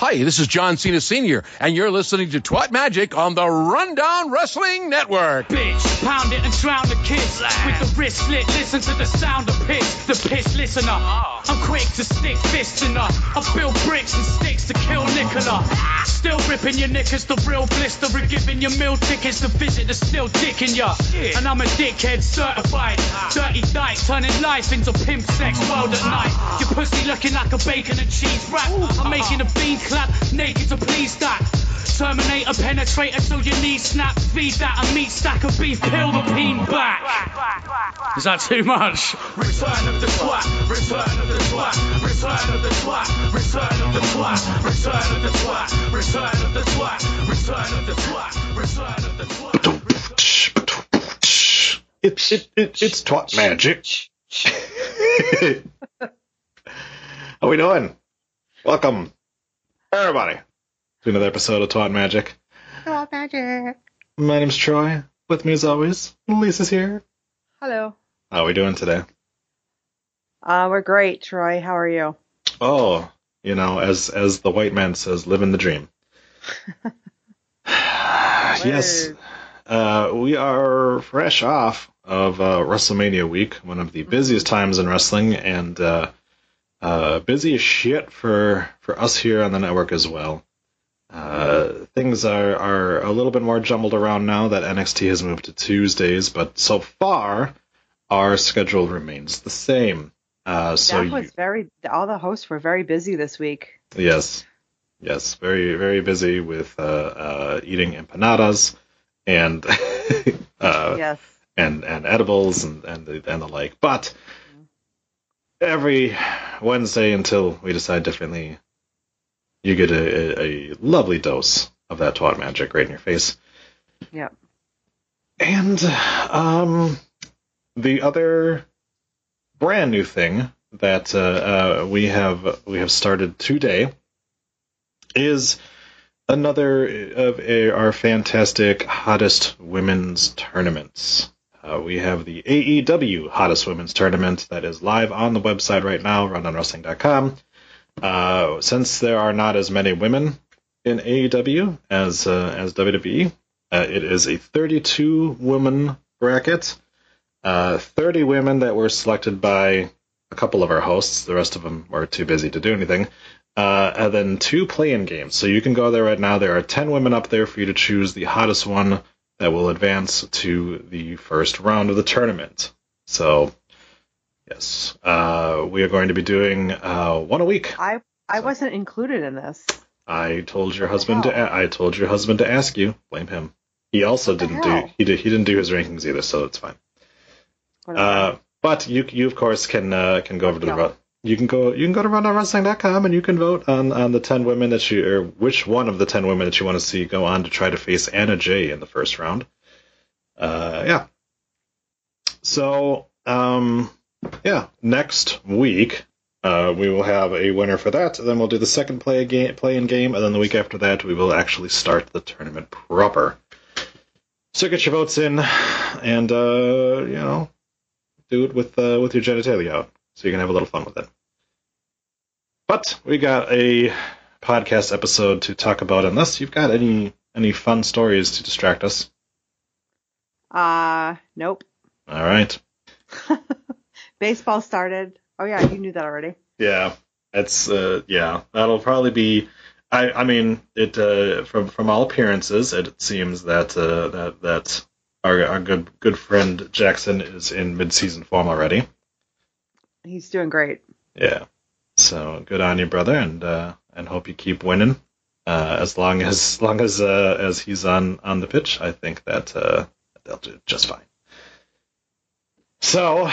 Hi, this is John Cena Sr., and you're listening to Twat Magic on the Rundown Wrestling Network. Bitch, pound it and drown the kids. With the wrist slit, listen to the sound of piss. The piss listener. Ah. I'm quick to stick fists in her. I build bricks and sticks to kill Nicola. Still ripping your knickers, the real blister, and giving your meal tickets to visit the still dick in ya. And I'm a dickhead certified. Ah. Dirty dyke, turning life into pimp sex world at night. Your pussy looking like a bacon and cheese wrap. I'm making a bean clap, naked to please that. Terminator penetrator till your knees snap. Feed that a meat stack of beef, peel the peen back. Is that too much? Return of the twat, return of the twat, return of the twat, return of the twat, return of the twat, return of the twat, return of the twat, return of the twat. It's it, it, it's twat magic. How we doing? Welcome, everybody, to another episode of Twat Magic. Twat Magic. My name's Troy. With me as always, Lisa's here. Hello. How are we doing today? Uh, we're great, Troy. How are you? Oh, you know, as as the white man says, living the dream. yes, uh, we are fresh off of uh, WrestleMania week, one of the busiest times in wrestling, and uh, busy as shit for for us here on the network as well. Uh, things are are a little bit more jumbled around now that NXT has moved to Tuesdays, but so far our schedule remains the same. Uh, so that was you, very. All the hosts were very busy this week. yes, yes, very very busy with uh, uh, eating empanadas and uh, yes. and and edibles and and the, and the like. But every Wednesday until we decide differently, you get a, a, a lovely dose of that twat magic right in your face. Yep. And um, the other brand new thing that uh, uh, we have we have started today is another of a, our fantastic hottest women's tournaments. Uh, we have the AEW Hottest Women's Tournament that is live on the website right now, rundownwrestling.com. Uh, since there are not as many women in AEW as uh, as WWE, uh, it is a 32 woman bracket. Uh, 30 women that were selected by a couple of our hosts. The rest of them were too busy to do anything. Uh, and then two play-in games. So you can go there right now. There are 10 women up there for you to choose the hottest one that will advance to the first round of the tournament. So, yes, uh, we are going to be doing uh, one a week. I I wasn't included in this. I told your husband to. a- I told your husband to ask you. Blame him. He also the didn't do. He did. He didn't do his rankings either, so it's fine. Uh, but you, you of course can uh, can go over to the Yeah. ru- you can go you can go to rundownwrestling.com and you can vote on, on the ten women that you or which one of the ten women that you want to see go on to try to face Anna Jay in the first round. Uh, yeah. So um, yeah, next week uh, we will have a winner for that. Then we'll do the second play game play in game, and then the week after that we will actually start the tournament proper. So get your votes in, and uh, you know do it with uh, with your genitalia out, so you can have a little fun with it. But we got a podcast episode to talk about. Unless you've got any any fun stories to distract us. Uh, nope. All right. Baseball started. Oh yeah, you knew that already. Yeah, it's uh, yeah. That'll probably be. I I mean it uh, from from all appearances, it seems that uh, that that our our good good friend Jackson is in mid season form already. He's doing great. Yeah. So good on you, brother, and uh, and hope you keep winning. Uh, as long as, as long as uh, as he's on on the pitch, I think that uh, they'll do just fine. So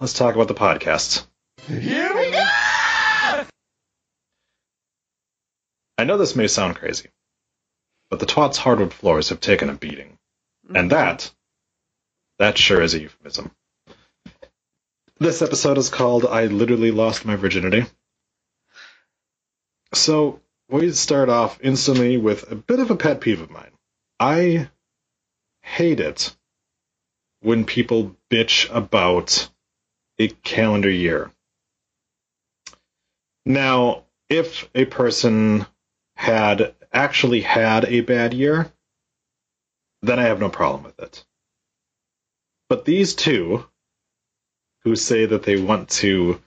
let's talk about the podcast. Here we go! I know this may sound crazy, but the twat's hardwood floors have taken a beating. And that, that sure is a euphemism. This episode is called I Literally Lost My Virginity. So, we start off instantly with a bit of a pet peeve of mine. I hate it when people bitch about a calendar year. Now, if a person had actually had a bad year, then I have no problem with it. But these two, who say that they want to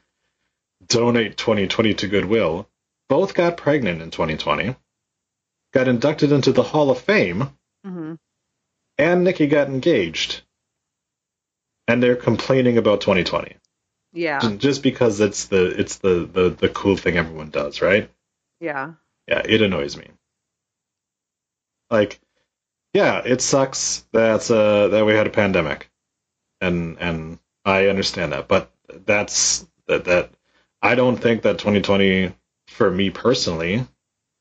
donate 2020 to Goodwill, both got pregnant in 2020, got inducted into the Hall of Fame, hmm and Nikki got engaged. And they're complaining about 2020 Yeah. just because it's the it's the, the the cool thing everyone does, right? Yeah. Yeah, it annoys me. Like, yeah, it sucks that uh, that we had a pandemic, and and I understand that, but that's that that I don't think that 2020 for me personally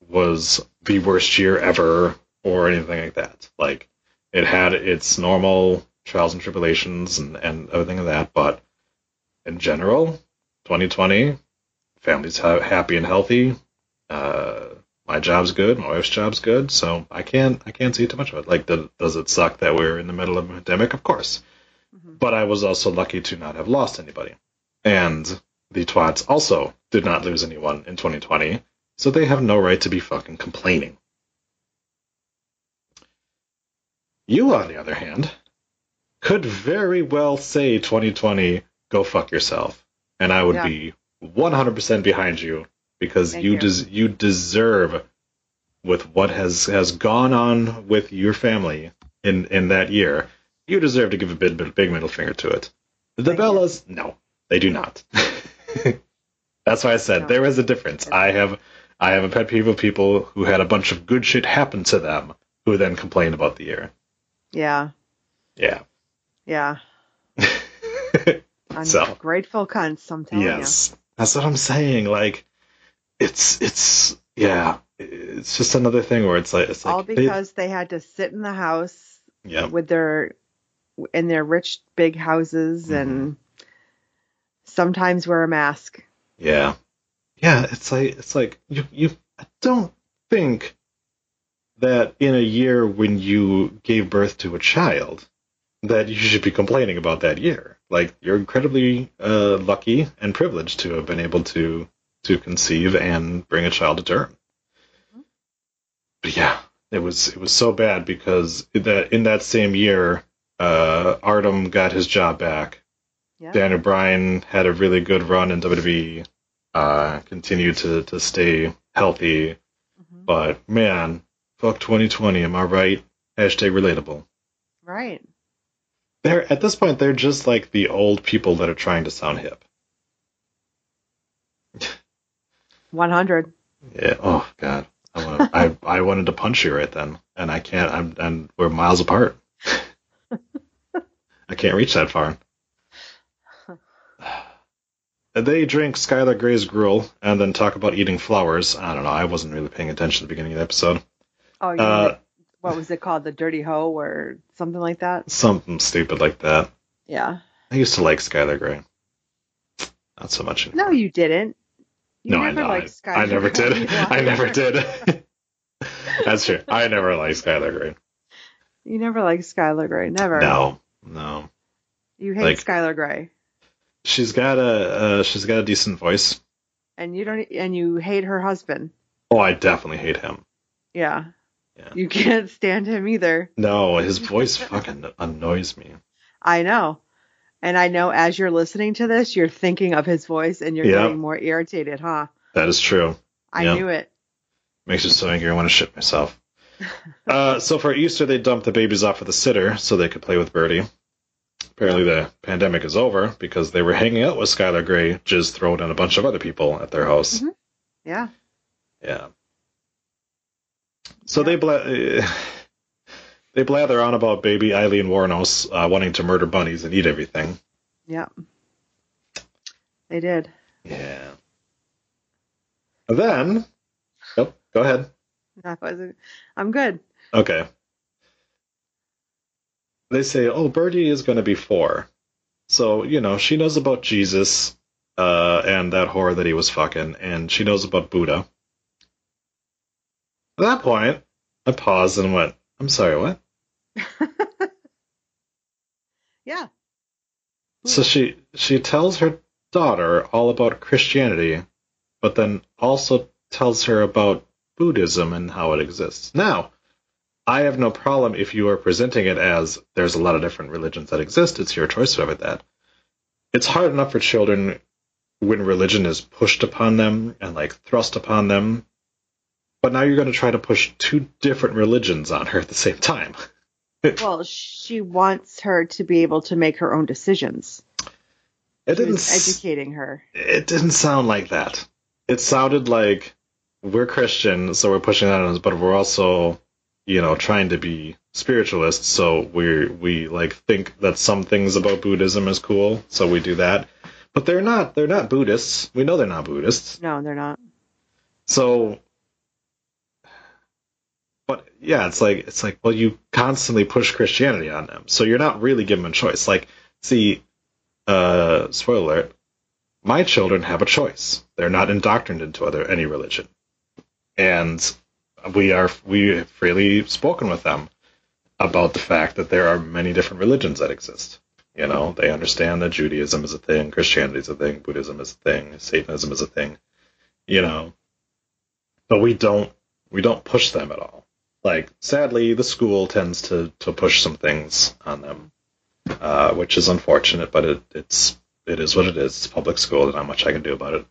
was the worst year ever or anything like that. Like, it had its normal trials and tribulations and and everything of that, but in general, 2020, family's ha- happy and healthy. Uh, my job's good, my wife's job's good, so I can't I can't see too much of it. Like, the, does it suck that we're in the middle of a pandemic? Of course, Mhm. but I was also lucky to not have lost anybody, and the twats also did not lose anyone in 2020, so they have no right to be fucking complaining. You, on the other hand, could very well say 2020, go fuck yourself, and I would Yeah. be 100% behind you because Thank you you. des- you deserve with what has has gone on with your family in in that year. You deserve to give a big big middle finger to it. The you. Bellas, no, they do not. That's why I said No. there is a difference. I have I have a pet peeve of people who had a bunch of good shit happen to them who then complain about the year. Yeah. Yeah. Yeah. So. Ungrateful cunts, I'm telling yes. That's what I'm saying. Like it's it's yeah. It's just another thing where it's like it's you. like All they- because they had to sit in the house yeah. with their in their rich big houses Mm-hmm. and sometimes wear a mask. Yeah. Yeah, it's like it's like you you I don't think that in a year when you gave birth to a child that you should be complaining about that year. Like you're incredibly uh, lucky and privileged to have been able to to conceive and bring a child to term. But yeah, it was it was so bad because that in that same year, uh, Artem got his job back. Yeah. Daniel Bryan had a really good run in WWE. Uh, continued to to stay healthy, Mhm. but man, fuck 2020. Am I right? Hashtag relatable. Right. They're at this point they're just like the old people that are trying to sound hip. 100. Yeah. Oh God. I, wanna, I I wanted to punch you right then, and I can't. I'm and we're miles apart. I can't reach that far. They drink Skylar Gray's gruel and then talk about eating flowers. I don't know. I wasn't really paying attention at the beginning of the episode. Oh, you Uh, what was it called? The Dirty Hoe or something like that? Something stupid like that. Yeah. I used to like Skylar Gray. Not so much anymore. No, you didn't. You no, I never know. liked I, Skylar I never did. I never did. That's true. I never liked Skylar Gray. You never liked Skylar Grey. Never. No, no. You hate Like- Skylar Grey. She's got a uh, she's got a decent voice. And you don't and you hate her husband. Oh, I definitely hate him. Yeah. Yeah. You can't stand him either. No, his voice fucking annoys me. I know. And I know as you're listening to this, you're thinking of his voice and you're Yeah. getting more irritated, huh? That is true. I Yeah. knew it. Makes me so angry. I want to shit myself. uh, so for Easter, they dumped the babies off with the sitter so they could play with Birdie. Apparently, the pandemic is over because they were hanging out with Skylar Gray, just throwing in a bunch of other people at their house. Mhm. Yeah. Yeah. So they bla- they blather on about baby Aileen Wuornos uh, wanting to murder bunnies and eat everything. Yeah. They did. Yeah. Then Nope. Go ahead. I'm good. Okay. They say, oh, Birdie is going to be four. So, you know, she knows about Jesus uh, and that whore that he was fucking, and she knows about Buddha. At that point, I paused and went, I'm sorry, what? Yeah. So she she tells her daughter all about Christianity, but then also tells her about Buddhism and how it exists. Now, I have no problem if you are presenting it as there's a lot of different religions that exist. It's your choice to have it that. It's hard enough for children when religion is pushed upon them and like thrust upon them. But now you're going to try to push two different religions on her at the same time. Well, she wants her to be able to make her own decisions. It didn't educating her. It didn't sound like that. It sounded like we're Christian, so we're pushing that on us, but we're also, you know, trying to be spiritualists, so we we like think that some things about Buddhism is cool, so we do that. But they're not. They're not Buddhists. We know they're not Buddhists. No, they're not. So, but yeah, it's like it's like well, you constantly push Christianity on them, so you're not really giving them a choice. Like, see, uh, spoiler alert: my children have a choice. They're not indoctrinated into other any religion, and we are we have freely spoken with them about the fact that there are many different religions that exist. You know, they understand that Judaism is a thing, Christianity is a thing, Buddhism is a thing, Satanism is a thing. You know, but we don't we don't push them at all. Like sadly, the school tends to to push some things on them, uh, which is unfortunate. But it it's it is what it is. It's public school. There's not much I can do about it.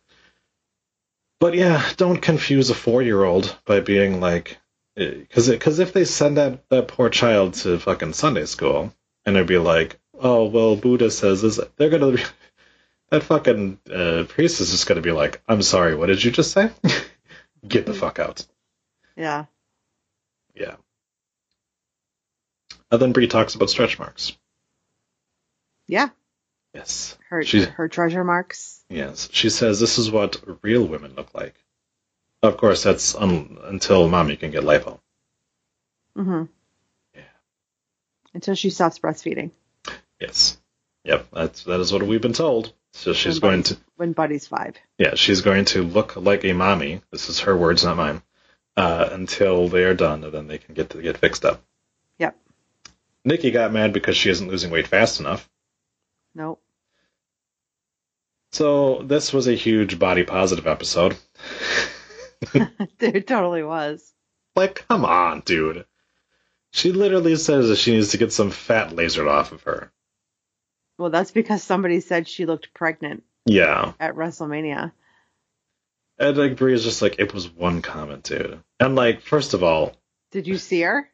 But yeah, don't confuse a four year old by being like, because because if they send that that poor child to fucking Sunday school and they'd be like, oh well, Buddha says this, they're gonna. Be, that fucking uh, priest is just gonna be like, I'm sorry, what did you just say? Get the fuck out. Yeah. Yeah. And then Brie talks about stretch marks. Yeah. Yes. Her She's- her treasure marks. Yes. She says this is what real women look like. Of course, that's un- until mommy can get lipo. Mm-hmm. Yeah. Until she stops breastfeeding. Yes. Yep. That's that is what we've been told. So she's When going to when Buddy's five. yeah she's going to look like a mommy. This is her words, not mine. Uh, until they are done, and then they can get to get fixed up. Yep. Nikki got mad because she isn't losing weight fast enough. Nope. So this was a huge body positive episode. it totally was. Like, come on, dude. She literally says that she needs to get some fat lasered off of her. Well, that's because somebody said she looked pregnant Yeah. at WrestleMania. And like Brie is just like, it was one comment, dude. And like, first of all, Did you see her?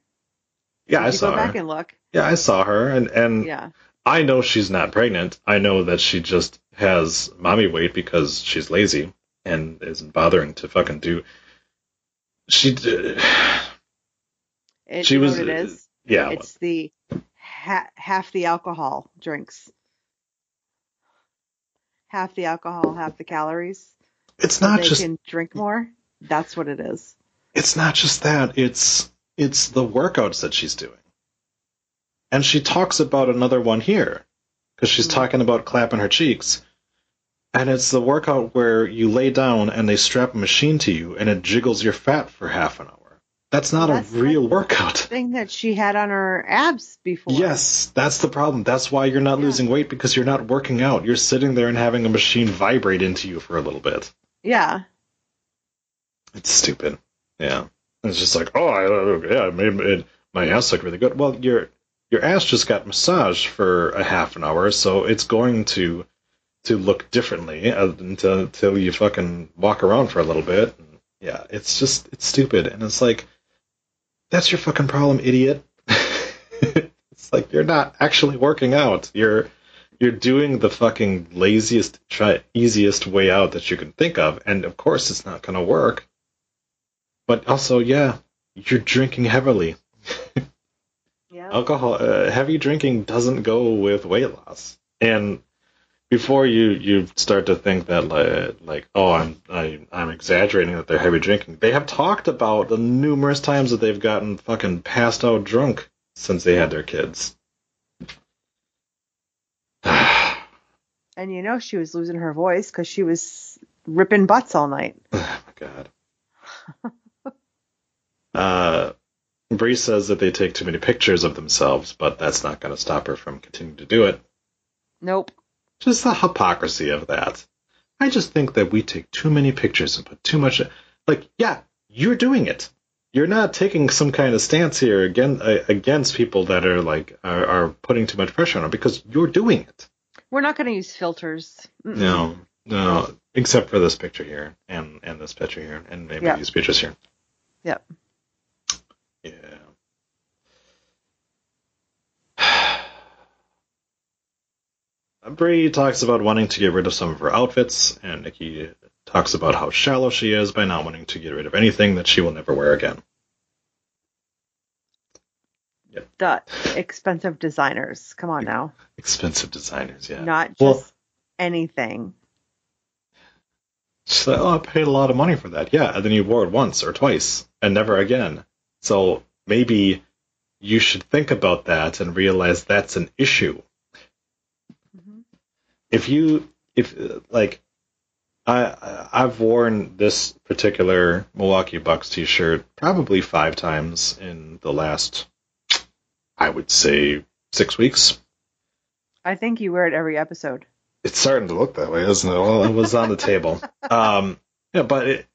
yeah, Did I saw go her. back and look? Yeah, I saw her, and and Yeah. I know she's not pregnant. I know that she just has mommy weight because she's lazy and isn't bothering to fucking do. She, d- It, She you know was- what it is? Uh, yeah. It's the ha- half the alcohol drinks. Half the alcohol, half the calories. It's So not just can drink more. That's what it is. it's not just that it's it's the workouts that she's doing and she talks about another one here because she's Mhm. talking about clapping her cheeks and it's the workout where you lay down and they strap a machine to you and it jiggles your fat for half an hour that's not That's a real workout Thing that she had on her abs before. yes that's the problem that's why you're not Yeah. losing weight because you're not working out you're sitting there and having a machine vibrate into you for a little bit Yeah. It's stupid. Yeah. It's just like, oh, I, yeah, it made it, my ass look really good. Well, your your ass just got massaged for a half an hour, so it's going to to look differently uh, until until you fucking walk around for a little bit. Yeah, it's just it's stupid, and it's like that's your fucking problem, idiot. it's like you're not actually working out. You're you're doing the fucking laziest, try, easiest way out that you can think of, and of course it's not going to work. But also, yeah, you're drinking heavily. Alcohol, uh, heavy drinking doesn't go with weight loss, and before you you start to think that like, like oh I'm I, I'm exaggerating that they're heavy drinking. They have talked about the numerous times that they've gotten fucking passed out drunk since they had their kids. And you know she was losing her voice because she was ripping butts all night. Oh my god. uh, Brie says that they take too many pictures of themselves, but that's not going to stop her from continuing to do it. Nope. Just the hypocrisy of that. I just think that we take too many pictures and put too much. Like, yeah, you're doing it. You're not taking some kind of stance here again uh, against people that are like are, are putting too much pressure on them because you're doing it. We're not going to use filters. Mm-mm. No, no, except for this picture here and and this picture here and maybe Yeah. these pictures here. Yep. Brie talks about wanting to get rid of some of her outfits, and Nikki talks about how shallow she is by not wanting to get rid of anything that she will never wear again. The expensive designers. Come on now. Expensive designers, yeah. Not just Well- anything. She's like, oh, I paid a lot of money for that. Yeah, and then you wore it once or twice and never again. So maybe you should think about that and realize that's an issue. If you, if like, I I've worn this particular Milwaukee Bucks T-shirt probably five times in the last, I would say, six weeks. I think you wear it every episode. It's starting to look that way, isn't it? Well, it was on the table. Um, yeah, but it,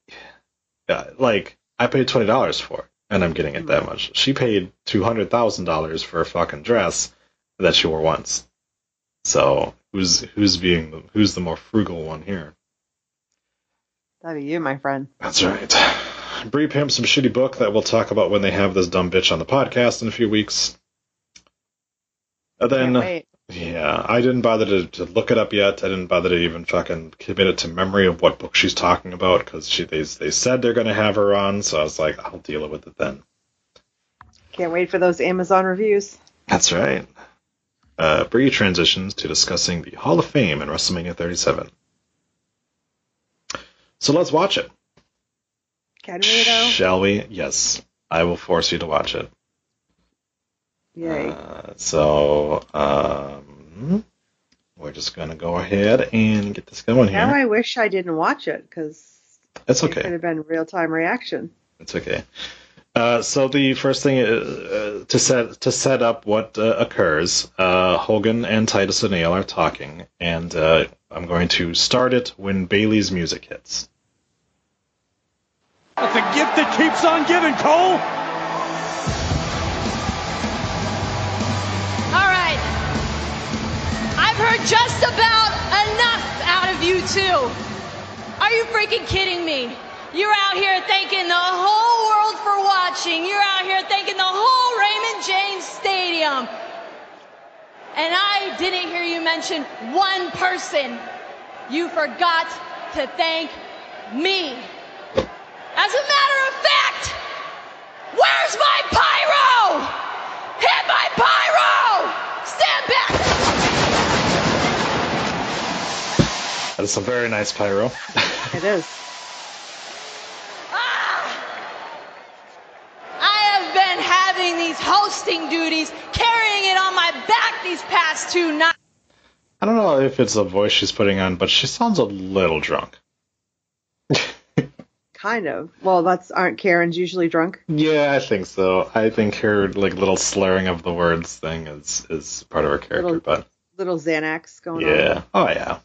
yeah, like I paid twenty dollars for it, and I'm getting it that much. She paid two hundred thousand dollars for a fucking dress that she wore once. So who's who's being the, who's the more frugal one here? That'd be you, my friend. That's right. Brie pimps some shitty book that we'll talk about when they have this dumb bitch on the podcast in a few weeks. And then Yeah, I didn't bother to, to look it up yet. I didn't bother to even fucking commit it to memory of what book she's talking about because she they, they said they're going to have her on, so I was like, I'll deal with it then. Can't wait for those Amazon reviews. That's right. Uh, Brie transitions to discussing the Hall of Fame in WrestleMania 37. So let's watch it. Can we though? Shall we? Yes, I will force you to watch it. Yay. Uh, so um, we're just going to go ahead and get this going here. now I wish I didn't watch it because It's okay. it could have been real time reaction. It's okay. Uh, so the first thing uh, to set to set up what uh, occurs, uh, Hogan and Titus O'Neil are talking, and uh, I'm going to start it when Bayley's music hits. It's a gift that keeps on giving, Cole. All right. I've heard just about enough out of you two. Are you freaking kidding me? You're out here thanking the whole world for watching. You're out here thanking the whole Raymond James Stadium. And I didn't hear you mention one person. You forgot to thank me. As a matter of fact, where's my pyro? Hit my pyro! Stand back! That's a very nice pyro. It is. Ah! I have been having these hosting duties, carrying it on my back these past two nights. I don't know if it's the voice she's putting on, but she sounds a little drunk. Kind of. Well, that's aren't Karens usually drunk? Yeah, I think so. I think her like little slurring of the words thing is is part of her character, Little- but Little Xanax going on. yeah. Oh yeah.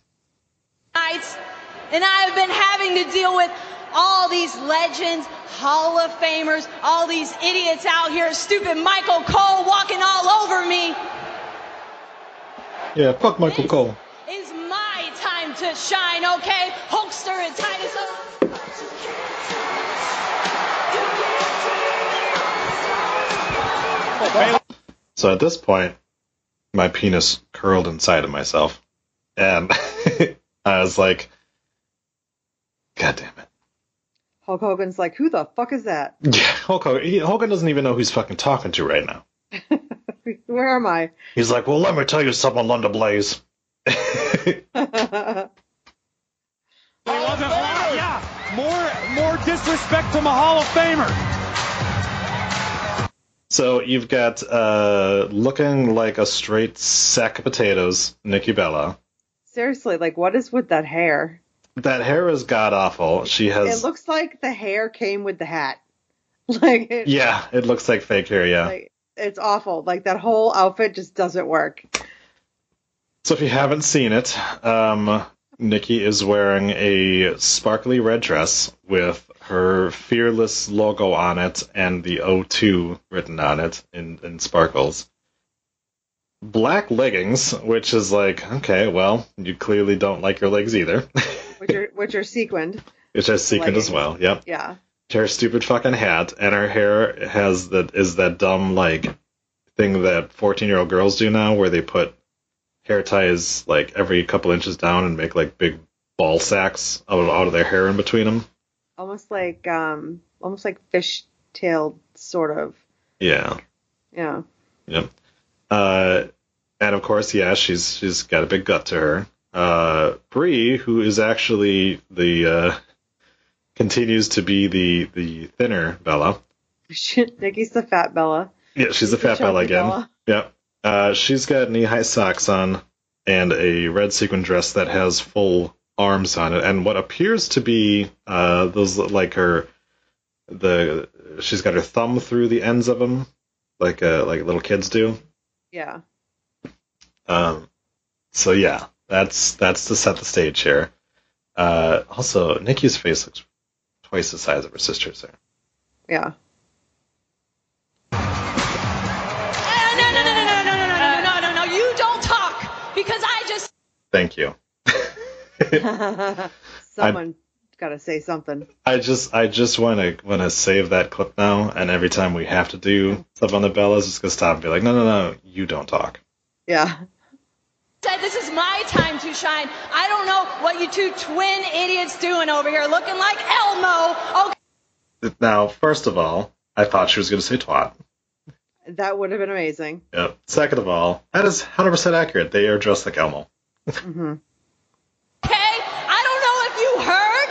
nights, and I have been having to deal with all these legends, Hall of Famers, all these idiots out here, stupid Michael Cole walking all over me. Yeah, fuck Michael Cole. It's my time to shine, okay? Hulkster and Titus. O- So at this point, my penis curled inside of myself, and I was like, "God damn it!" Hulk Hogan's like, who the fuck is that? Yeah, Hulk Hogan, he, Hogan doesn't even know who he's fucking talking to right now. Where am I? He's like, "Well, let me tell you something, Linda Blaze." Yeah, more more disrespect from a Hall of Famer. So you've got uh, looking like a straight sack of potatoes, Nikki Bella. Seriously, like what is with that hair? That hair is god awful. She has It looks like the hair came with the hat. Like it, yeah, it looks like fake hair. Yeah. like it's awful. Like that whole outfit just doesn't work. So if you haven't seen it, um, Nikki is wearing a sparkly red dress with her fearless logo on it and the O2 written on it in, in sparkles. Black leggings, which is like, okay, well, you clearly don't like your legs either. Which are which are sequined. which is secret as well. Yep. Yeah. Her stupid fucking hat, and her hair has that is that dumb like thing that fourteen year old girls do now, where they put hair ties like every couple inches down and make like big ball sacks out of, out of their hair in between them. Almost like um almost like fish tailed sort of. Yeah. Yeah. Yep. Uh, and of course, yeah, she's she's got a big gut to her. Uh, Brie, who is actually the uh, continues to be the the thinner Bella. Nikki's the fat Bella. Yeah, she's the fat Bella again. Bella. Yep. Uh, she's got knee high socks on and a red sequin dress that has full arms on it, and what appears to be uh, those like her the she's got her thumb through the ends of them, like uh, like little kids do. Yeah. Um, so yeah, that's that's to set the stage here. Uh, also, Nikki's face looks twice the size of her sister's there. Yeah. Uh, no, no, no, no, no, no, no, no, no, no, no, no. You don't talk because I just. Thank you. Someone got to say something. I just I just want to want to save that clip now, and every time we have to do stuff on the Bellas, just gonna stop and be like, no, no, no, you don't talk. Yeah. Said this is my time to shine. I don't know what you two twin idiots doing over here, looking like Elmo. Okay. Now, first of all, I thought she was gonna say twat. That would have been amazing. Yep. Second of all, that is 100% accurate. They are dressed like Elmo. hmm Okay, I don't know if you heard,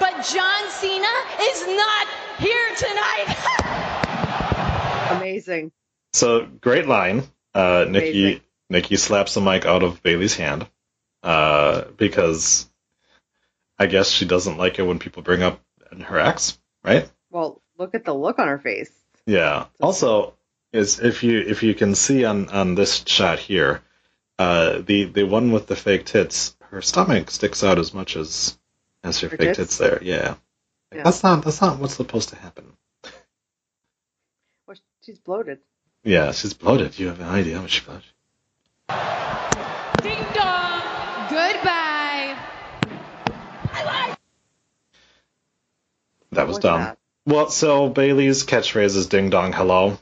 but John Cena is not here tonight. Amazing. So great line. Uh, Nikki Amazing. Nikki slaps the mic out of Bayley's hand uh, because I guess she doesn't like it when people bring up her ex, right? Well, look at the look on her face. Yeah. Also, is if you if you can see on on this shot here, uh, the the one with the fake tits, her stomach sticks out as much as as her, Her fake tits? tits there. Yeah. Yeah. That's not that's not what's supposed to happen. Well, she's bloated. Yeah, she's bloated. You have an idea how much she bloated. Ding dong. Goodbye. That was What's dumb. that? Well, so Bayley's catchphrase is "Ding dong, hello."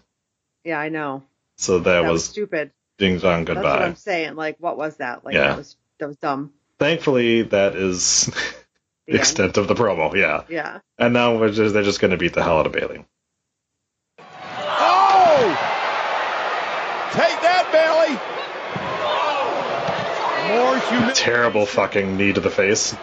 Yeah, I know. So that, That was was stupid. "Ding dong, That's what goodbye." I'm saying. Like, what was that? Like, Yeah. that was that was dumb. Thankfully, that is The the end. extent of the promo. Yeah, Yeah. and now we're just, they're just going to beat the hell out of Bayley. Oh! Take that, Bayley! More humility. Terrible fucking knee to the face.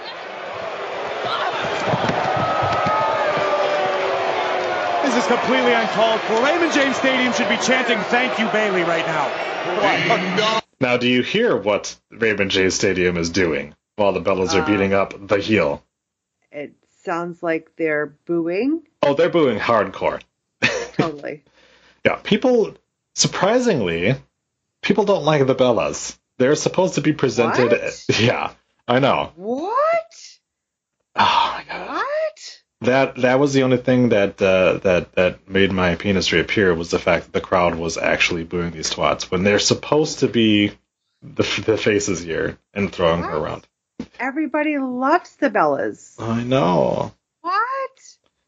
This is completely uncalled for. Raymond James Stadium should be chanting "Thank you, Bayley" right now. Now, do you hear what Raymond James Stadium is doing while the Bellas are Uh. beating up the heel? It sounds like they're booing. Oh, they're booing hardcore. Totally. Yeah, people surprisingly, people don't like the Bellas. They're supposed to be presented. What? Yeah, I know. what? Oh my god. What? That that was the only thing that uh, that that made my penis reappear was the fact that the crowd was actually booing these twats when they're supposed to be the, the faces here and throwing her around. Everybody loves the Bellas. I know. What?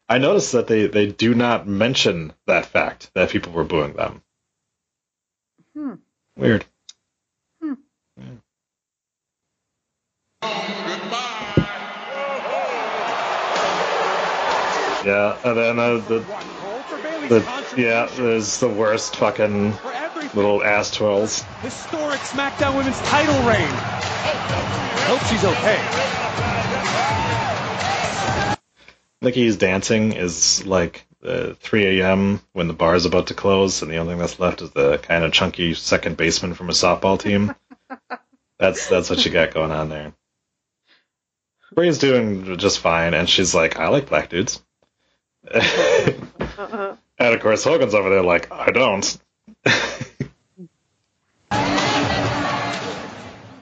I noticed that they, they do not mention that fact that people were booing them. Hmm. Weird. Hmm. Yeah. Yeah, and then uh, the The, yeah, there's the worst fucking little ass twirls. Historic SmackDown Women's title reign. Hope she's okay. Nikki's dancing is like uh, 3 a.m. when the bar is about to close, and the only thing that's left is the kind of chunky second baseman from a softball team. that's that's what you got going on there. Bray's doing just fine, and she's like, "I like black dudes." and of course, Hogan's over there like, "I don't."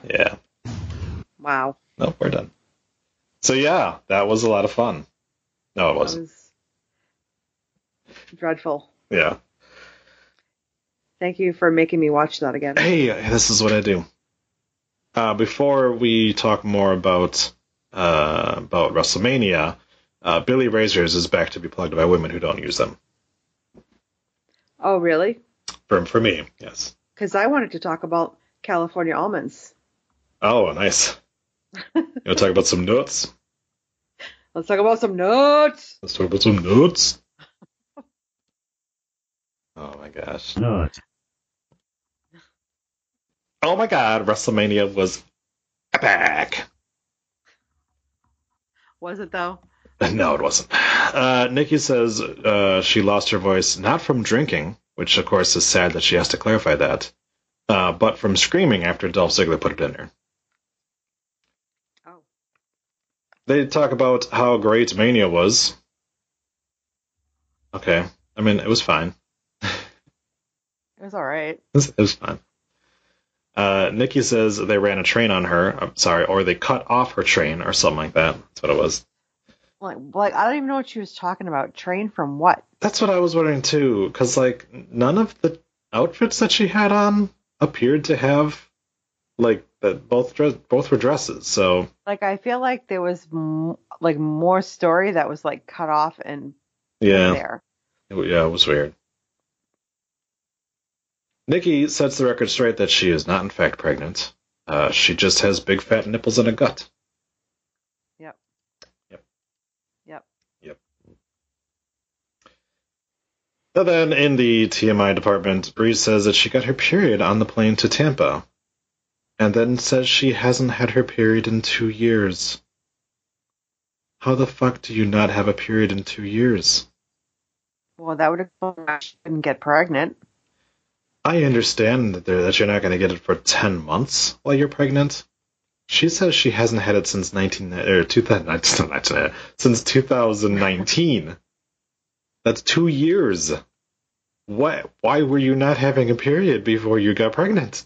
yeah. Wow. Nope, we're done. So yeah, that was a lot of fun. No, it wasn't. was dreadful. Yeah. Thank you for making me watch that again. Hey, this is what I do. Uh, before we talk more about uh, about WrestleMania, uh, Billie Razors is back to be plugged by women who don't use them. Oh, really? For for me, yes. Because I wanted to talk about California almonds. Oh, nice. you want to talk about some nuts? Let's talk about some nuts. Let's talk about some nuts. Oh my gosh. Nuts. Oh my god, WrestleMania was epic. Was it though? No, it wasn't. Uh, Nikki says uh, she lost her voice not from drinking, which of course is sad that she has to clarify that, uh, but from screaming after Dolph Ziggler put it in her. Oh. They talk about how great Mania was. Okay, I mean it was fine. It was all right. It was, it was fine. Uh, Nikki says they ran a train on her. I'm sorry, or they cut off her train or something like that. That's what it was. Like, like I don't even know what she was talking about. Train from what? That's what I was wondering too, because like none of the outfits that she had on appeared to have like that both dress both were dresses. So Like I feel like there was m- like more story that was like cut off and yeah, there. it, yeah, it was weird. Nikki sets the record straight that she is not in fact pregnant. Uh, she just has big fat nipples and a gut. Yep. Yep. Yep. Yep. And then in the TMI department, Brie says that she got her period on the plane to Tampa, and then says she hasn't had her period in two years. How the fuck do you not have a period in two years? Well, that would have she couldn't get pregnant. I understand that, that you're not going to get it for 10 months while you're pregnant. She says she hasn't had it since 19, er, or 2000, uh, since 2019. That's two years. Why, why were you not having a period before you got pregnant?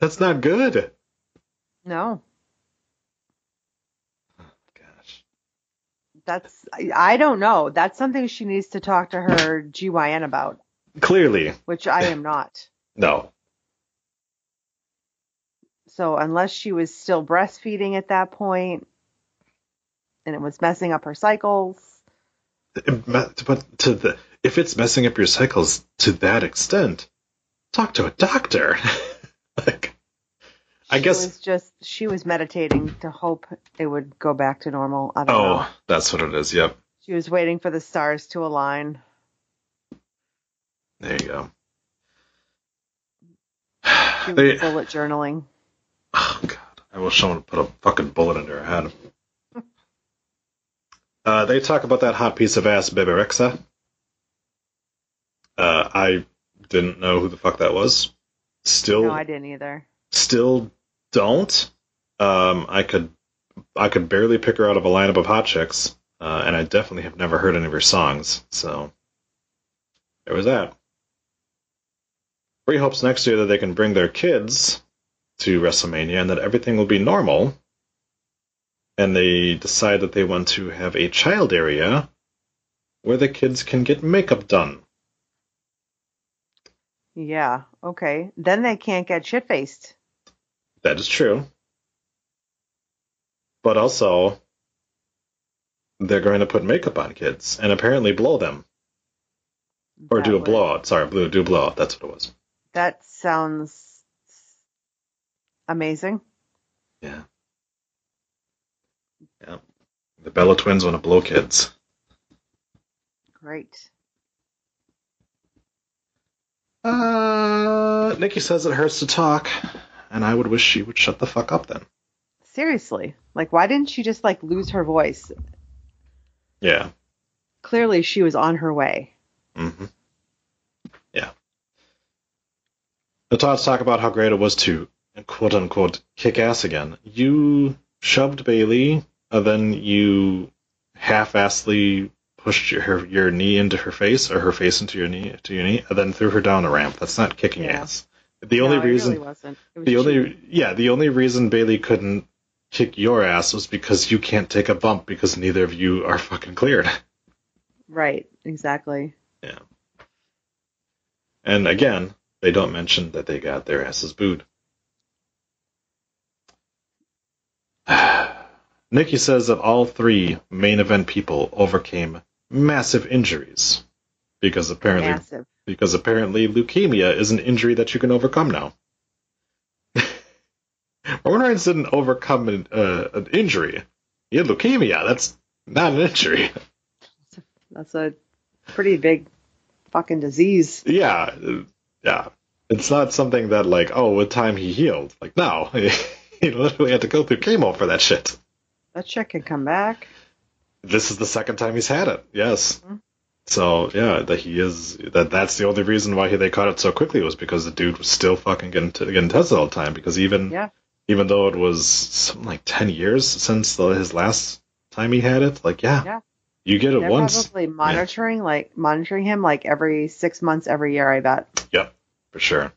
That's not good. No, oh, Gosh. that's I don't know. That's something she needs to talk to her GYN about, Clearly, which I am not. no. So unless she was still breastfeeding at that point, and it was messing up her cycles, But to the, if it's messing up your cycles to that extent, talk to a doctor. like, I she guess. was just she was meditating to hope it would go back to normal. I don't oh, know. Oh, that's what it is. Yep. She was waiting for the stars to align. There you go. They- bullet journaling. Oh god, I wish someone would put a fucking bullet into her head. Uh, they talk about that hot piece of ass Bebe Rexha. Uh, I didn't know who the fuck that was. Still, No, I didn't either. still don't. Um, I could, I could barely pick her out of a lineup of hot chicks, uh, and I definitely have never heard any of her songs. So there was that. Brie hopes next year that they can bring their kids to WrestleMania and that everything will be normal. And they decide that they want to have a child area where the kids can get makeup done. Yeah. Okay. Then they can't get shit faced. That is true. But also, they're going to put makeup on kids and apparently blow them. Or do a blowout. Sorry, blue do a blowout. That's what it was. That sounds amazing. Yeah. Yeah. The Bella twins want to blow kids. Great. Uh, Nikki says it hurts to talk, and I would wish she would shut the fuck up then. Seriously. Like, why didn't she just, like, lose her voice? Yeah. Clearly she was on her way. Mm-hmm. The Tots talk about how great it was to quote unquote kick ass again. You shoved Bayley, and then you half assedly pushed your her, your knee into her face or her face into your knee to your knee, and then threw her down the ramp. That's not kicking Yeah. ass. The only No, it reason really wasn't. It was the only cheating. yeah, the only reason Bayley couldn't kick your ass was because you can't take a bump because neither of you are fucking cleared. Right, exactly. Yeah. And again, they don't mention that they got their asses booed. Nikki says that all three main event people overcame massive injuries because apparently Massive. because apparently leukemia is an injury that you can overcome now. Roman Reigns didn't overcome an, uh, an injury. He had leukemia. That's not an injury. That's a pretty big fucking disease. Yeah, yeah. It's not something that like, oh, with time he healed. Like, no, he literally had to go through chemo for that shit. That shit can come back. This is the second time he's had it. Yes. Mm-hmm. So yeah, that he is that. That's the only reason why he, they caught it so quickly was because the dude was still fucking getting t- getting tested all the time. Because even Yeah. even though it was something like ten years since the, his last time he had it, like yeah, Yeah. You get it They're once. probably monitoring, like monitoring him, like every six months, every year. I bet. Yep, for sure.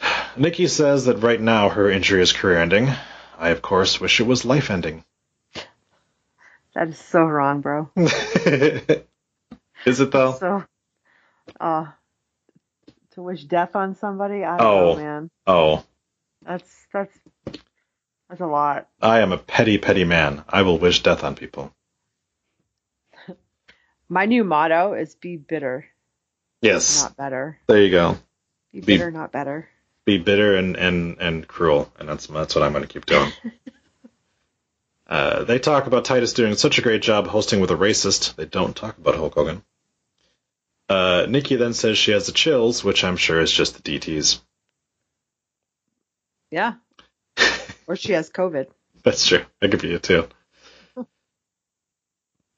Nikki says that right now her injury is career ending. I, of course, wish it was life ending. That is so wrong, bro. is it though? So, uh, to wish death on somebody, I don't Oh. know, man. Oh, That's that's that's a lot. I am a petty, petty man. I will wish death on people. My new motto is "Be bitter, Yes, not better. there you go. Be Be- bitter, not better." Be bitter and, and, and cruel, and that's that's what I'm going to keep doing. uh, they talk about Titus doing such a great job hosting with a racist. They don't talk about Hulk Hogan. Uh, Nikki then says she has the chills, which I'm sure is just the DTs. Yeah. Or she has COVID. That's true. That could be it too.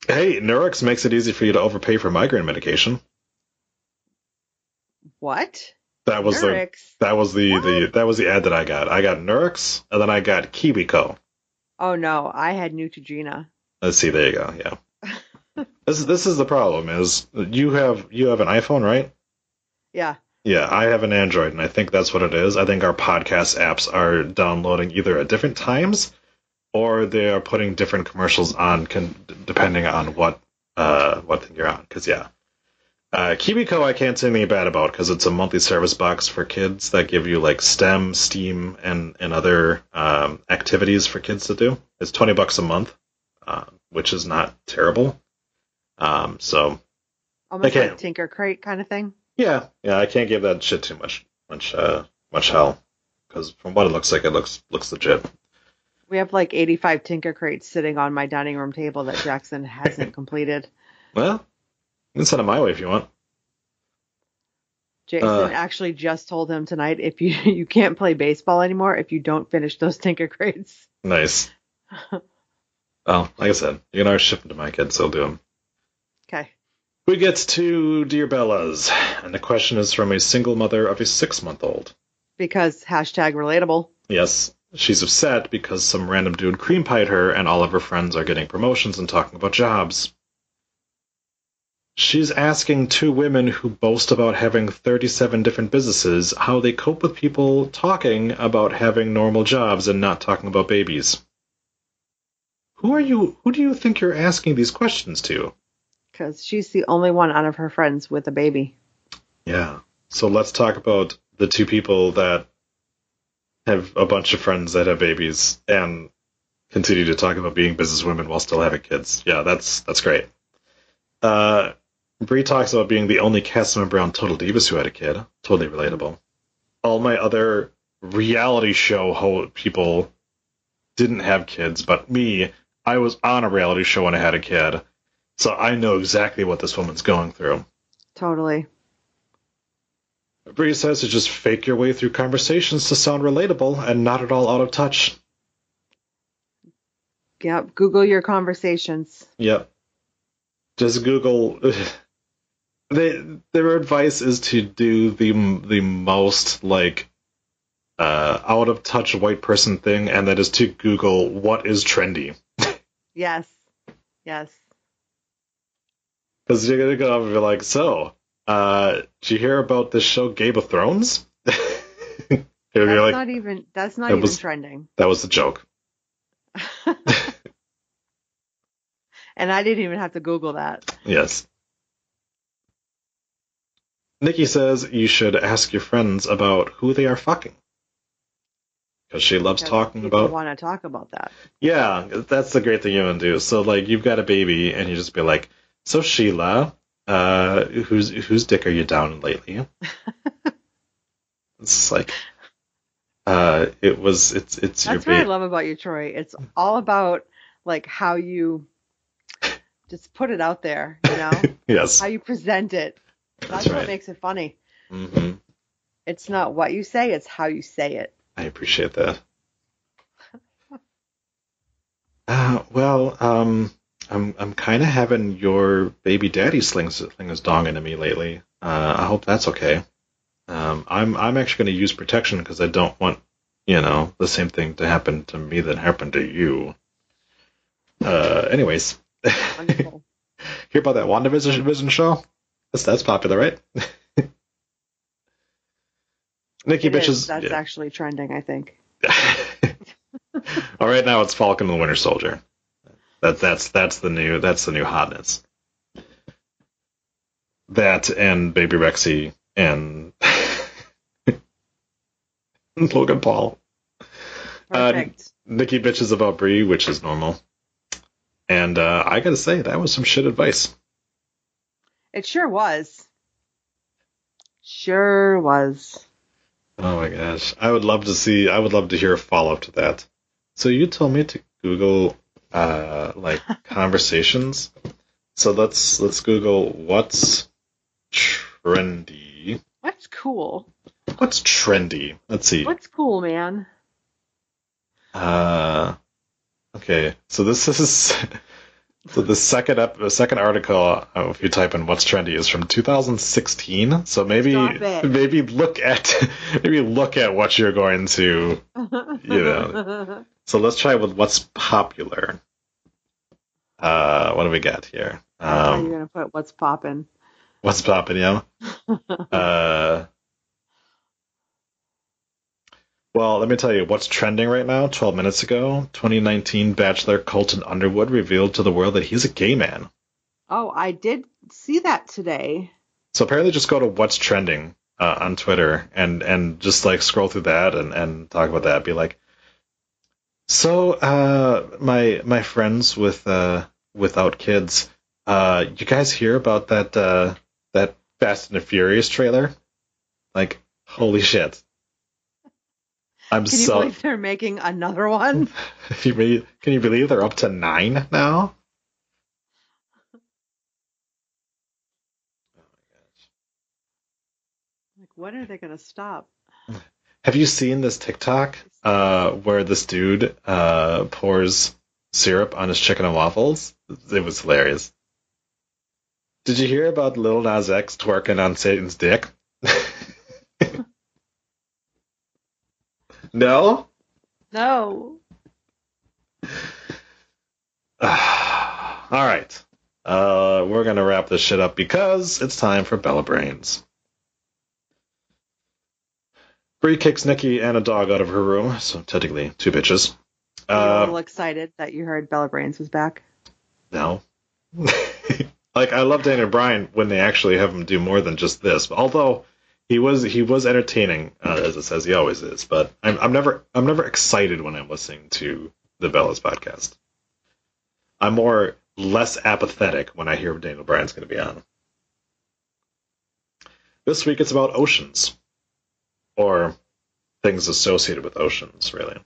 hey, Nurix makes it easy for you to overpay for migraine medication. What? That was the that was the, the that was the ad that I got. I got Nurix and then I got KiwiCo. Oh no, I had Neutrogena. Let's see. There you go. Yeah. this is this is the problem. Is you have you have an iPhone, right? Yeah. Yeah, I have an Android, and I think that's what it is. I think our podcast apps are downloading either at different times, or they are putting different commercials on, con- depending on what uh, what thing you're on. Because yeah, uh, I can't say anything bad about because it's a monthly service box for kids that give you like STEM, STEAM, and and other um, activities for kids to do. It's twenty bucks a month, uh, which is not terrible. Um, so Almost Okay. like Tinker Crate kind of thing. Yeah, yeah, I can't give that shit too much, much, uh, much hell, because from what it looks like, it looks looks legit. We have like 85 Tinker Crates sitting on my dining room table that Jackson hasn't completed. Well, you can send them my way if you want. Jason Uh. actually just told him tonight if you you can't play baseball anymore if you don't finish those Tinker Crates. Nice. well, like I said, you can always ship them to my kids, so I'll do them. Okay. We get to Dear Bellas, and the question is from a single mother of a six-month-old. Because hashtag relatable. Yes, she's upset because some random dude cream pied her, and all of her friends are getting promotions and talking about jobs. She's asking two women who boast about having 37 different businesses how they cope with people talking about having normal jobs and not talking about babies. Who are you? Who do you think you're asking these questions to? Because she's the only one out of her friends with a baby. Yeah. So let's talk about the two people that have a bunch of friends that have babies and continue to talk about being businesswomen while still having kids. Yeah, that's that's great. Uh, Brie talks about being the only cast member on Total Divas who had a kid. Totally relatable. All my other reality show ho- people didn't have kids, but me, I was on a reality show when I had a kid, so I know exactly what this woman's going through. Totally. Brie says to just fake your way through conversations to sound relatable and not at all out of touch. Yep. Google your conversations. Yep. Just Google. they, their advice is to do the the most like uh, out of touch white person thing, and that is to Google what is trendy. Yes. Yes. Because you're gonna go up and be like, so, uh, did you hear about this show Game of Thrones? That's like, not even that's not even was- trending. that was the joke. And I didn't even have to Google that. Yes. Nikki says you should ask your friends about who they are fucking. Because she loves because talking about. want to talk about that. Yeah, that's the great thing you want to do. So, like, you've got a baby, and you just be like, "So Sheila, uh, whose whose dick are you down lately?" it's like, uh, it was it's it's That's your what I love about you, Troy. It's all about like how you just put it out there, you know? yes. how you present it. That's, That's what makes it funny. hmm It's not what you say, it's how you say it. I appreciate that. Uh, well, um, I'm I'm kind of having your baby daddy sling sling his dong into me lately. Uh, I hope that's okay. Um, I'm I'm actually going to use protection because I don't want you know the same thing to happen to me that happened to you. Uh, anyways, hear about that WandaVision Vision show? That's that's popular, right? Nikki It is. bitches. That's yeah. actually trending, I think. All right, now it's Falcon and the Winter Soldier. That that's that's the new that's the new hotness. That and Baby Rexy and Logan Paul. Uh, Perfect. Nikki bitches about Brie, which is normal. And uh, I gotta say, that was some shit advice. it sure was. Sure was. Oh my gosh, I would love to see. I would love to hear a follow up to that. So you told me to Google uh, like conversations. So let's let's Google what's trendy. What's cool? What's trendy? Let's see. What's cool, man? Uh, okay, so this is so the second up the second article. uh, If you type in "what's trendy" is from 2016. So maybe maybe look at maybe look at what you're going to. You know. So let's try with what's popular. Uh, what do we got here? Um, gonna put what's poppin'? what's popping, yeah? Uh, well, let me tell you what's trending right now. 12 minutes ago, 2019 Bachelor Colton Underwood revealed to the world that he's a gay man. Oh, I did see that today. So apparently, just go to what's trending uh, on Twitter and and just like scroll through that and and talk about that. Be like, so uh, my my friends with uh without kids, uh, you guys hear about that uh that Fast and the Furious trailer? Like, holy shit! I'm Can you so. believe they're making another one? you may- can you believe they're up to nine now? Like, when are they gonna stop? Have you seen this TikTok uh, where this dude uh, pours syrup on his chicken and waffles? It was hilarious. Did you hear about Lil Nas X twerking on Satan's dick? no? No. All right. Uh, we're going to wrap this shit up because it's time for Bella Brains. Brie kicks Nikki and a dog out of her room, so technically two bitches. Are you a Uh, little excited that you heard Bella Brains was back? No. like I love Daniel Bryan when they actually have him do more than just this. Although he was he was entertaining uh, as it says he always is. But I'm I'm never I'm never excited when I'm listening to the Bellas podcast. I'm more less apathetic when I hear Daniel Bryan's going to be on. This week it's about oceans, or things associated with oceans, really.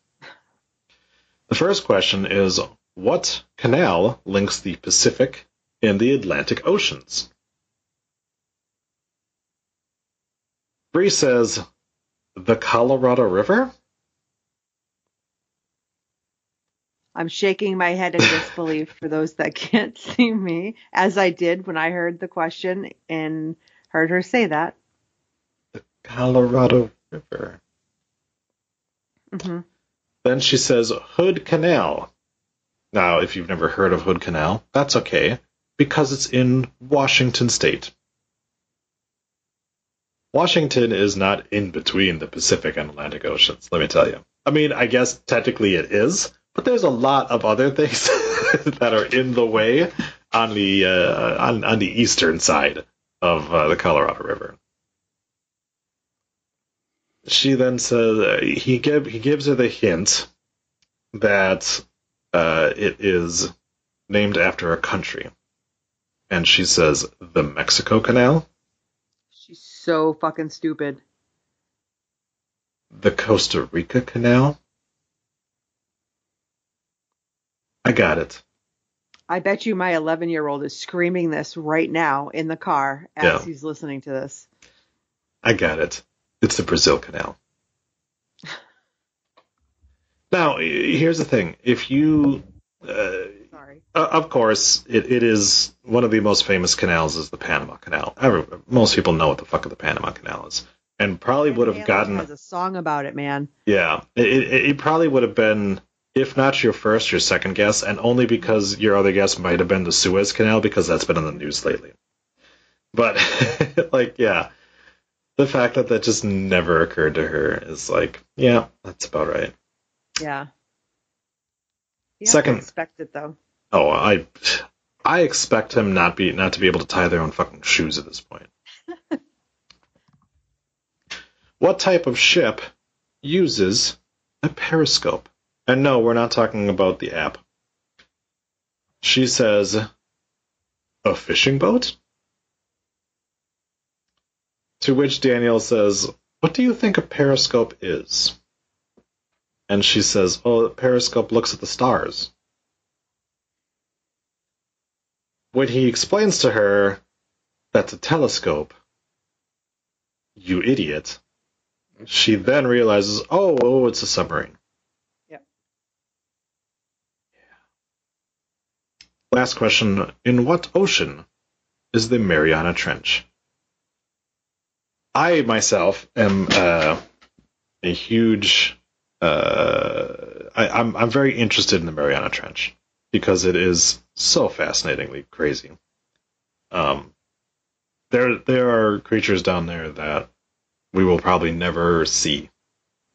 The first question is What canal links the Pacific and the Atlantic Oceans? Brie says, the Colorado River? I'm shaking my head in disbelief for those that can't see me, as I did when I heard the question and heard her say that. The Colorado River. hmm Then she says Hood Canal. Now, if you've never heard of Hood Canal, that's okay, because it's in Washington State. Washington is not in between the Pacific and Atlantic Oceans, let me tell you. I mean, I guess technically it is, but there's a lot of other things that are in the way on the uh, on on the eastern side of uh, the Colorado River. She then says uh, he give he gives her the hint that uh, it is named after a country, and she says the Mexico Canal, She's so fucking stupid. the Costa Rica Canal. I got it. I bet you my 11 year old is screaming this right now in the car as Yeah. he's listening to this. I got it. It's the Brazil Canal. Now, here's the thing. If you, uh, Sorry. uh, of course, it, it is one of the most famous canals is the Panama Canal. Every, most people know what the fuck the Panama Canal is, and probably would have gotten, a song about it, man. yeah, it, it, it probably would have been, if not your first, your second guess, and only because your other guess might have been the Suez Canal because that's been in the news lately. But like, yeah, the fact that that just never occurred to her is like, yeah, that's about right. Yeah. You Second- expect it though. Oh, I, I expect him not be not to be able to tie their own fucking shoes at this point. what type of ship uses a periscope? And no, we're not talking about the app. She says, a fishing boat? To which Daniel says, What do you think a periscope is? And she says, Oh, a periscope looks at the stars. When he explains to her that's a telescope, you idiot, she then realizes, oh, oh, it's a submarine. Yep. Last question In what ocean is the Mariana Trench? I myself am uh, a huge. Uh, I, I'm I'm very interested in the Mariana Trench because it is so fascinatingly crazy. Um, there there are creatures down there that we will probably never see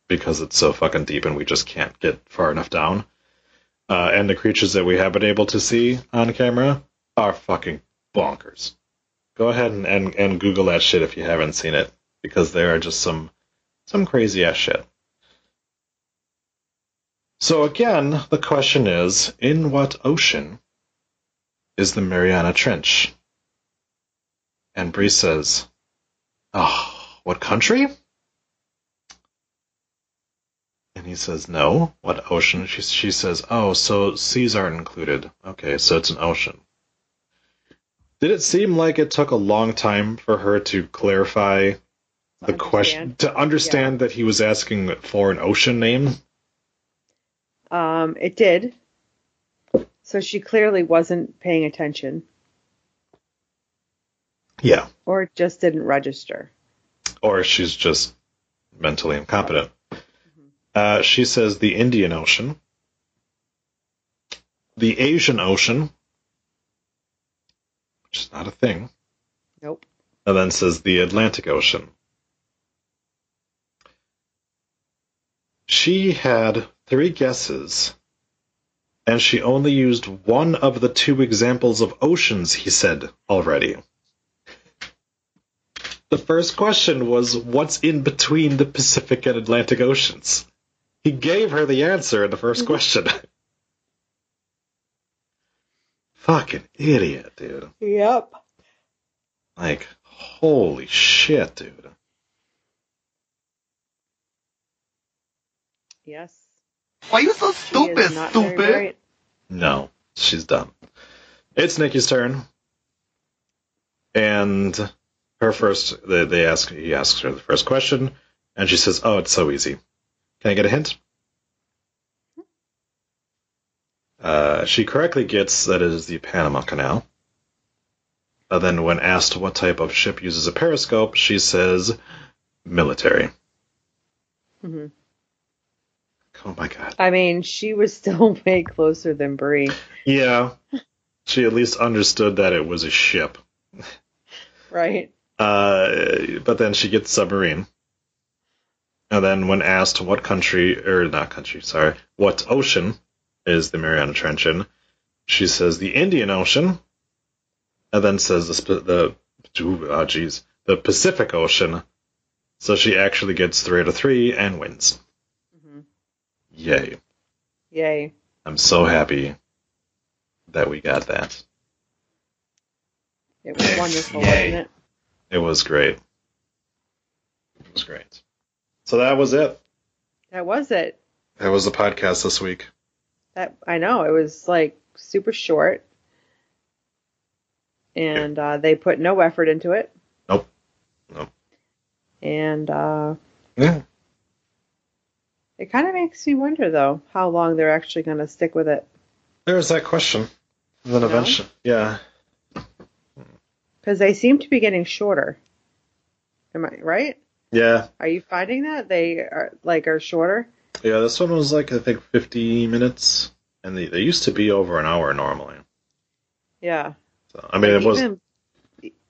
because it's so fucking deep and we just can't get far enough down. Uh, and the creatures that we have been able to see on camera are fucking bonkers. Go ahead and, and, and Google that shit if you haven't seen it, because there are just some some crazy ass shit. So again, the question is, in what ocean is the Mariana Trench? And Brie says, Oh, what country? And he says, No. What ocean? She, she says, Oh, so seas aren't included. Okay, so it's an ocean. Did it seem like it took a long time for her to clarify the question, to understand that he was asking for an ocean name? Um, it did. So she clearly wasn't paying attention, Yeah. or it just didn't register. Or she's just mentally incompetent. Uh, she says the Indian Ocean, the Asian Ocean, which is not a thing, Nope. and then says the Atlantic Ocean. She had three guesses, and she only used one of the two examples of oceans he said already. The first question was what's in between the Pacific and Atlantic Oceans? He gave her the answer in the first mm-hmm. question. Fucking idiot, dude. Yep. Like, holy shit, dude. Yes. Why are you so She stupid, stupid? No, she's done. It's Nikki's turn. And her first, they, they ask, he asks her the first question, and she says, "Oh, it's so easy." Can I get a hint? Uh, she correctly gets that it is the Panama Canal. Uh, then, when asked what type of ship uses a periscope, she says, "Military." Mhm. Oh my god. I mean, she was still way closer than Brie. Yeah. She at least understood that it was a ship. Right. Uh, but then she gets submarine. And then when asked what country, or not country, sorry, what ocean is the Mariana Trench in, she says the Indian Ocean, and then says the, the oh geez, the Pacific Ocean. So she actually gets three out of three and wins. Mhm. Yay. Yay. I'm so happy that we got that. It was wonderful, Yay. wasn't it? It was great. It was great. So that was it. That was it. That was the podcast this week. That I know. It was like super short. And uh, they put no effort into it. Nope. Nope. And uh, Yeah. it kind of makes me wonder, though, how long they're actually going to stick with it. There's that question. Then No? eventually, yeah. Because they seem to be getting shorter. Am I right? Yeah. Are you finding that they are like are shorter? Yeah, this one was like, I think, 50 minutes. And they, they used to be over an hour normally. Yeah. So, I mean, it was. even,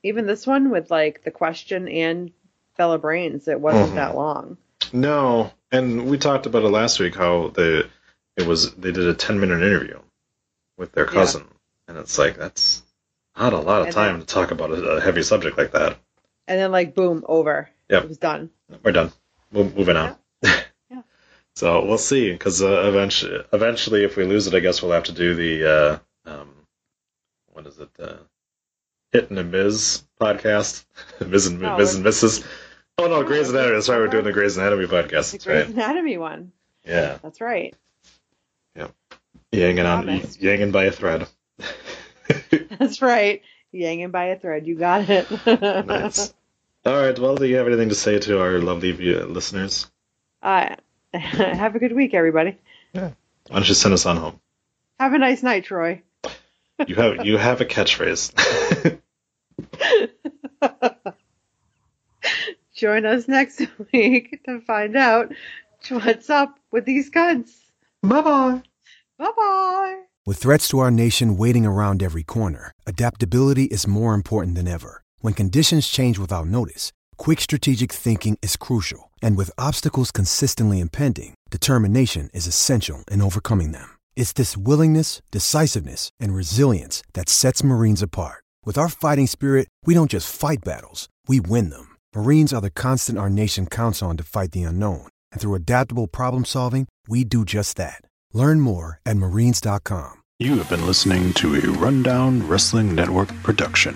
even this one with like the question and Bella Brains, it wasn't Mhm. that long. No. And we talked about it last week how they, it was, they did a 10 minute interview with their Yeah. cousin. And it's like, that's not a lot of And time then- to talk about a, a heavy subject like that. And then like boom, over. Yep. It was done. We're done. We're moving on. Yeah. So we'll see, because uh, eventually, eventually, if we lose it, I guess we'll have to do the uh, um, what is it? Uh, Hit and a Miz podcast, Miz and No, Miz and Mrs. Oh no, Grey's Anatomy. That's right, we're doing the Grey's Anatomy podcast. The Grey's right. Anatomy one. Yeah, That's right. yanging on, yanging by a thread. That's right. Yanging by a thread. You got it. nice. All right. Well, do you have anything to say to our lovely view- listeners? Uh, have a good week, everybody. Yeah. Why don't you send us on home? Have a nice night, Troy. You have you have a catchphrase. Join us next week to find out what's up with these guns. bye bye. Bye bye. With threats to our nation waiting around every corner, adaptability is more important than ever. When conditions change without notice, quick strategic thinking is crucial. And with obstacles consistently impending, determination is essential in overcoming them. It's this willingness, decisiveness, and resilience that sets Marines apart. With our fighting spirit, we don't just fight battles, we win them. Marines are the constant our nation counts on to fight the unknown. And through adaptable problem solving, we do just that. Learn more at marines.com. You have been listening to a Rundown Wrestling Network production.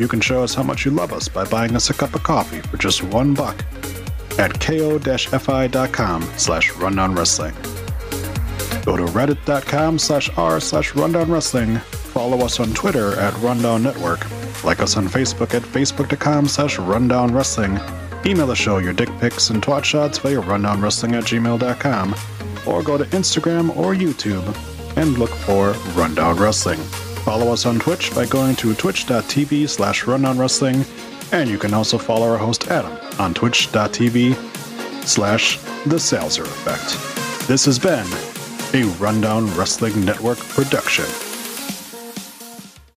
You can show us how much you love us by buying us a cup of coffee for just one buck at ko-fi.com slash rundownwrestling. Go to reddit.com slash r slash rundownwrestling. Follow us on Twitter at Rundown Network. Like us on Facebook at facebook.com slash rundownwrestling. Email the show your dick pics and twat shots via rundownwrestling at gmail.com. Or go to Instagram or YouTube and look for Rundown Wrestling. Follow us on Twitch by going to twitch.tv slash rundown wrestling, and you can also follow our host Adam on twitch.tv slash the Salzer Effect. This has been a Rundown Wrestling Network production.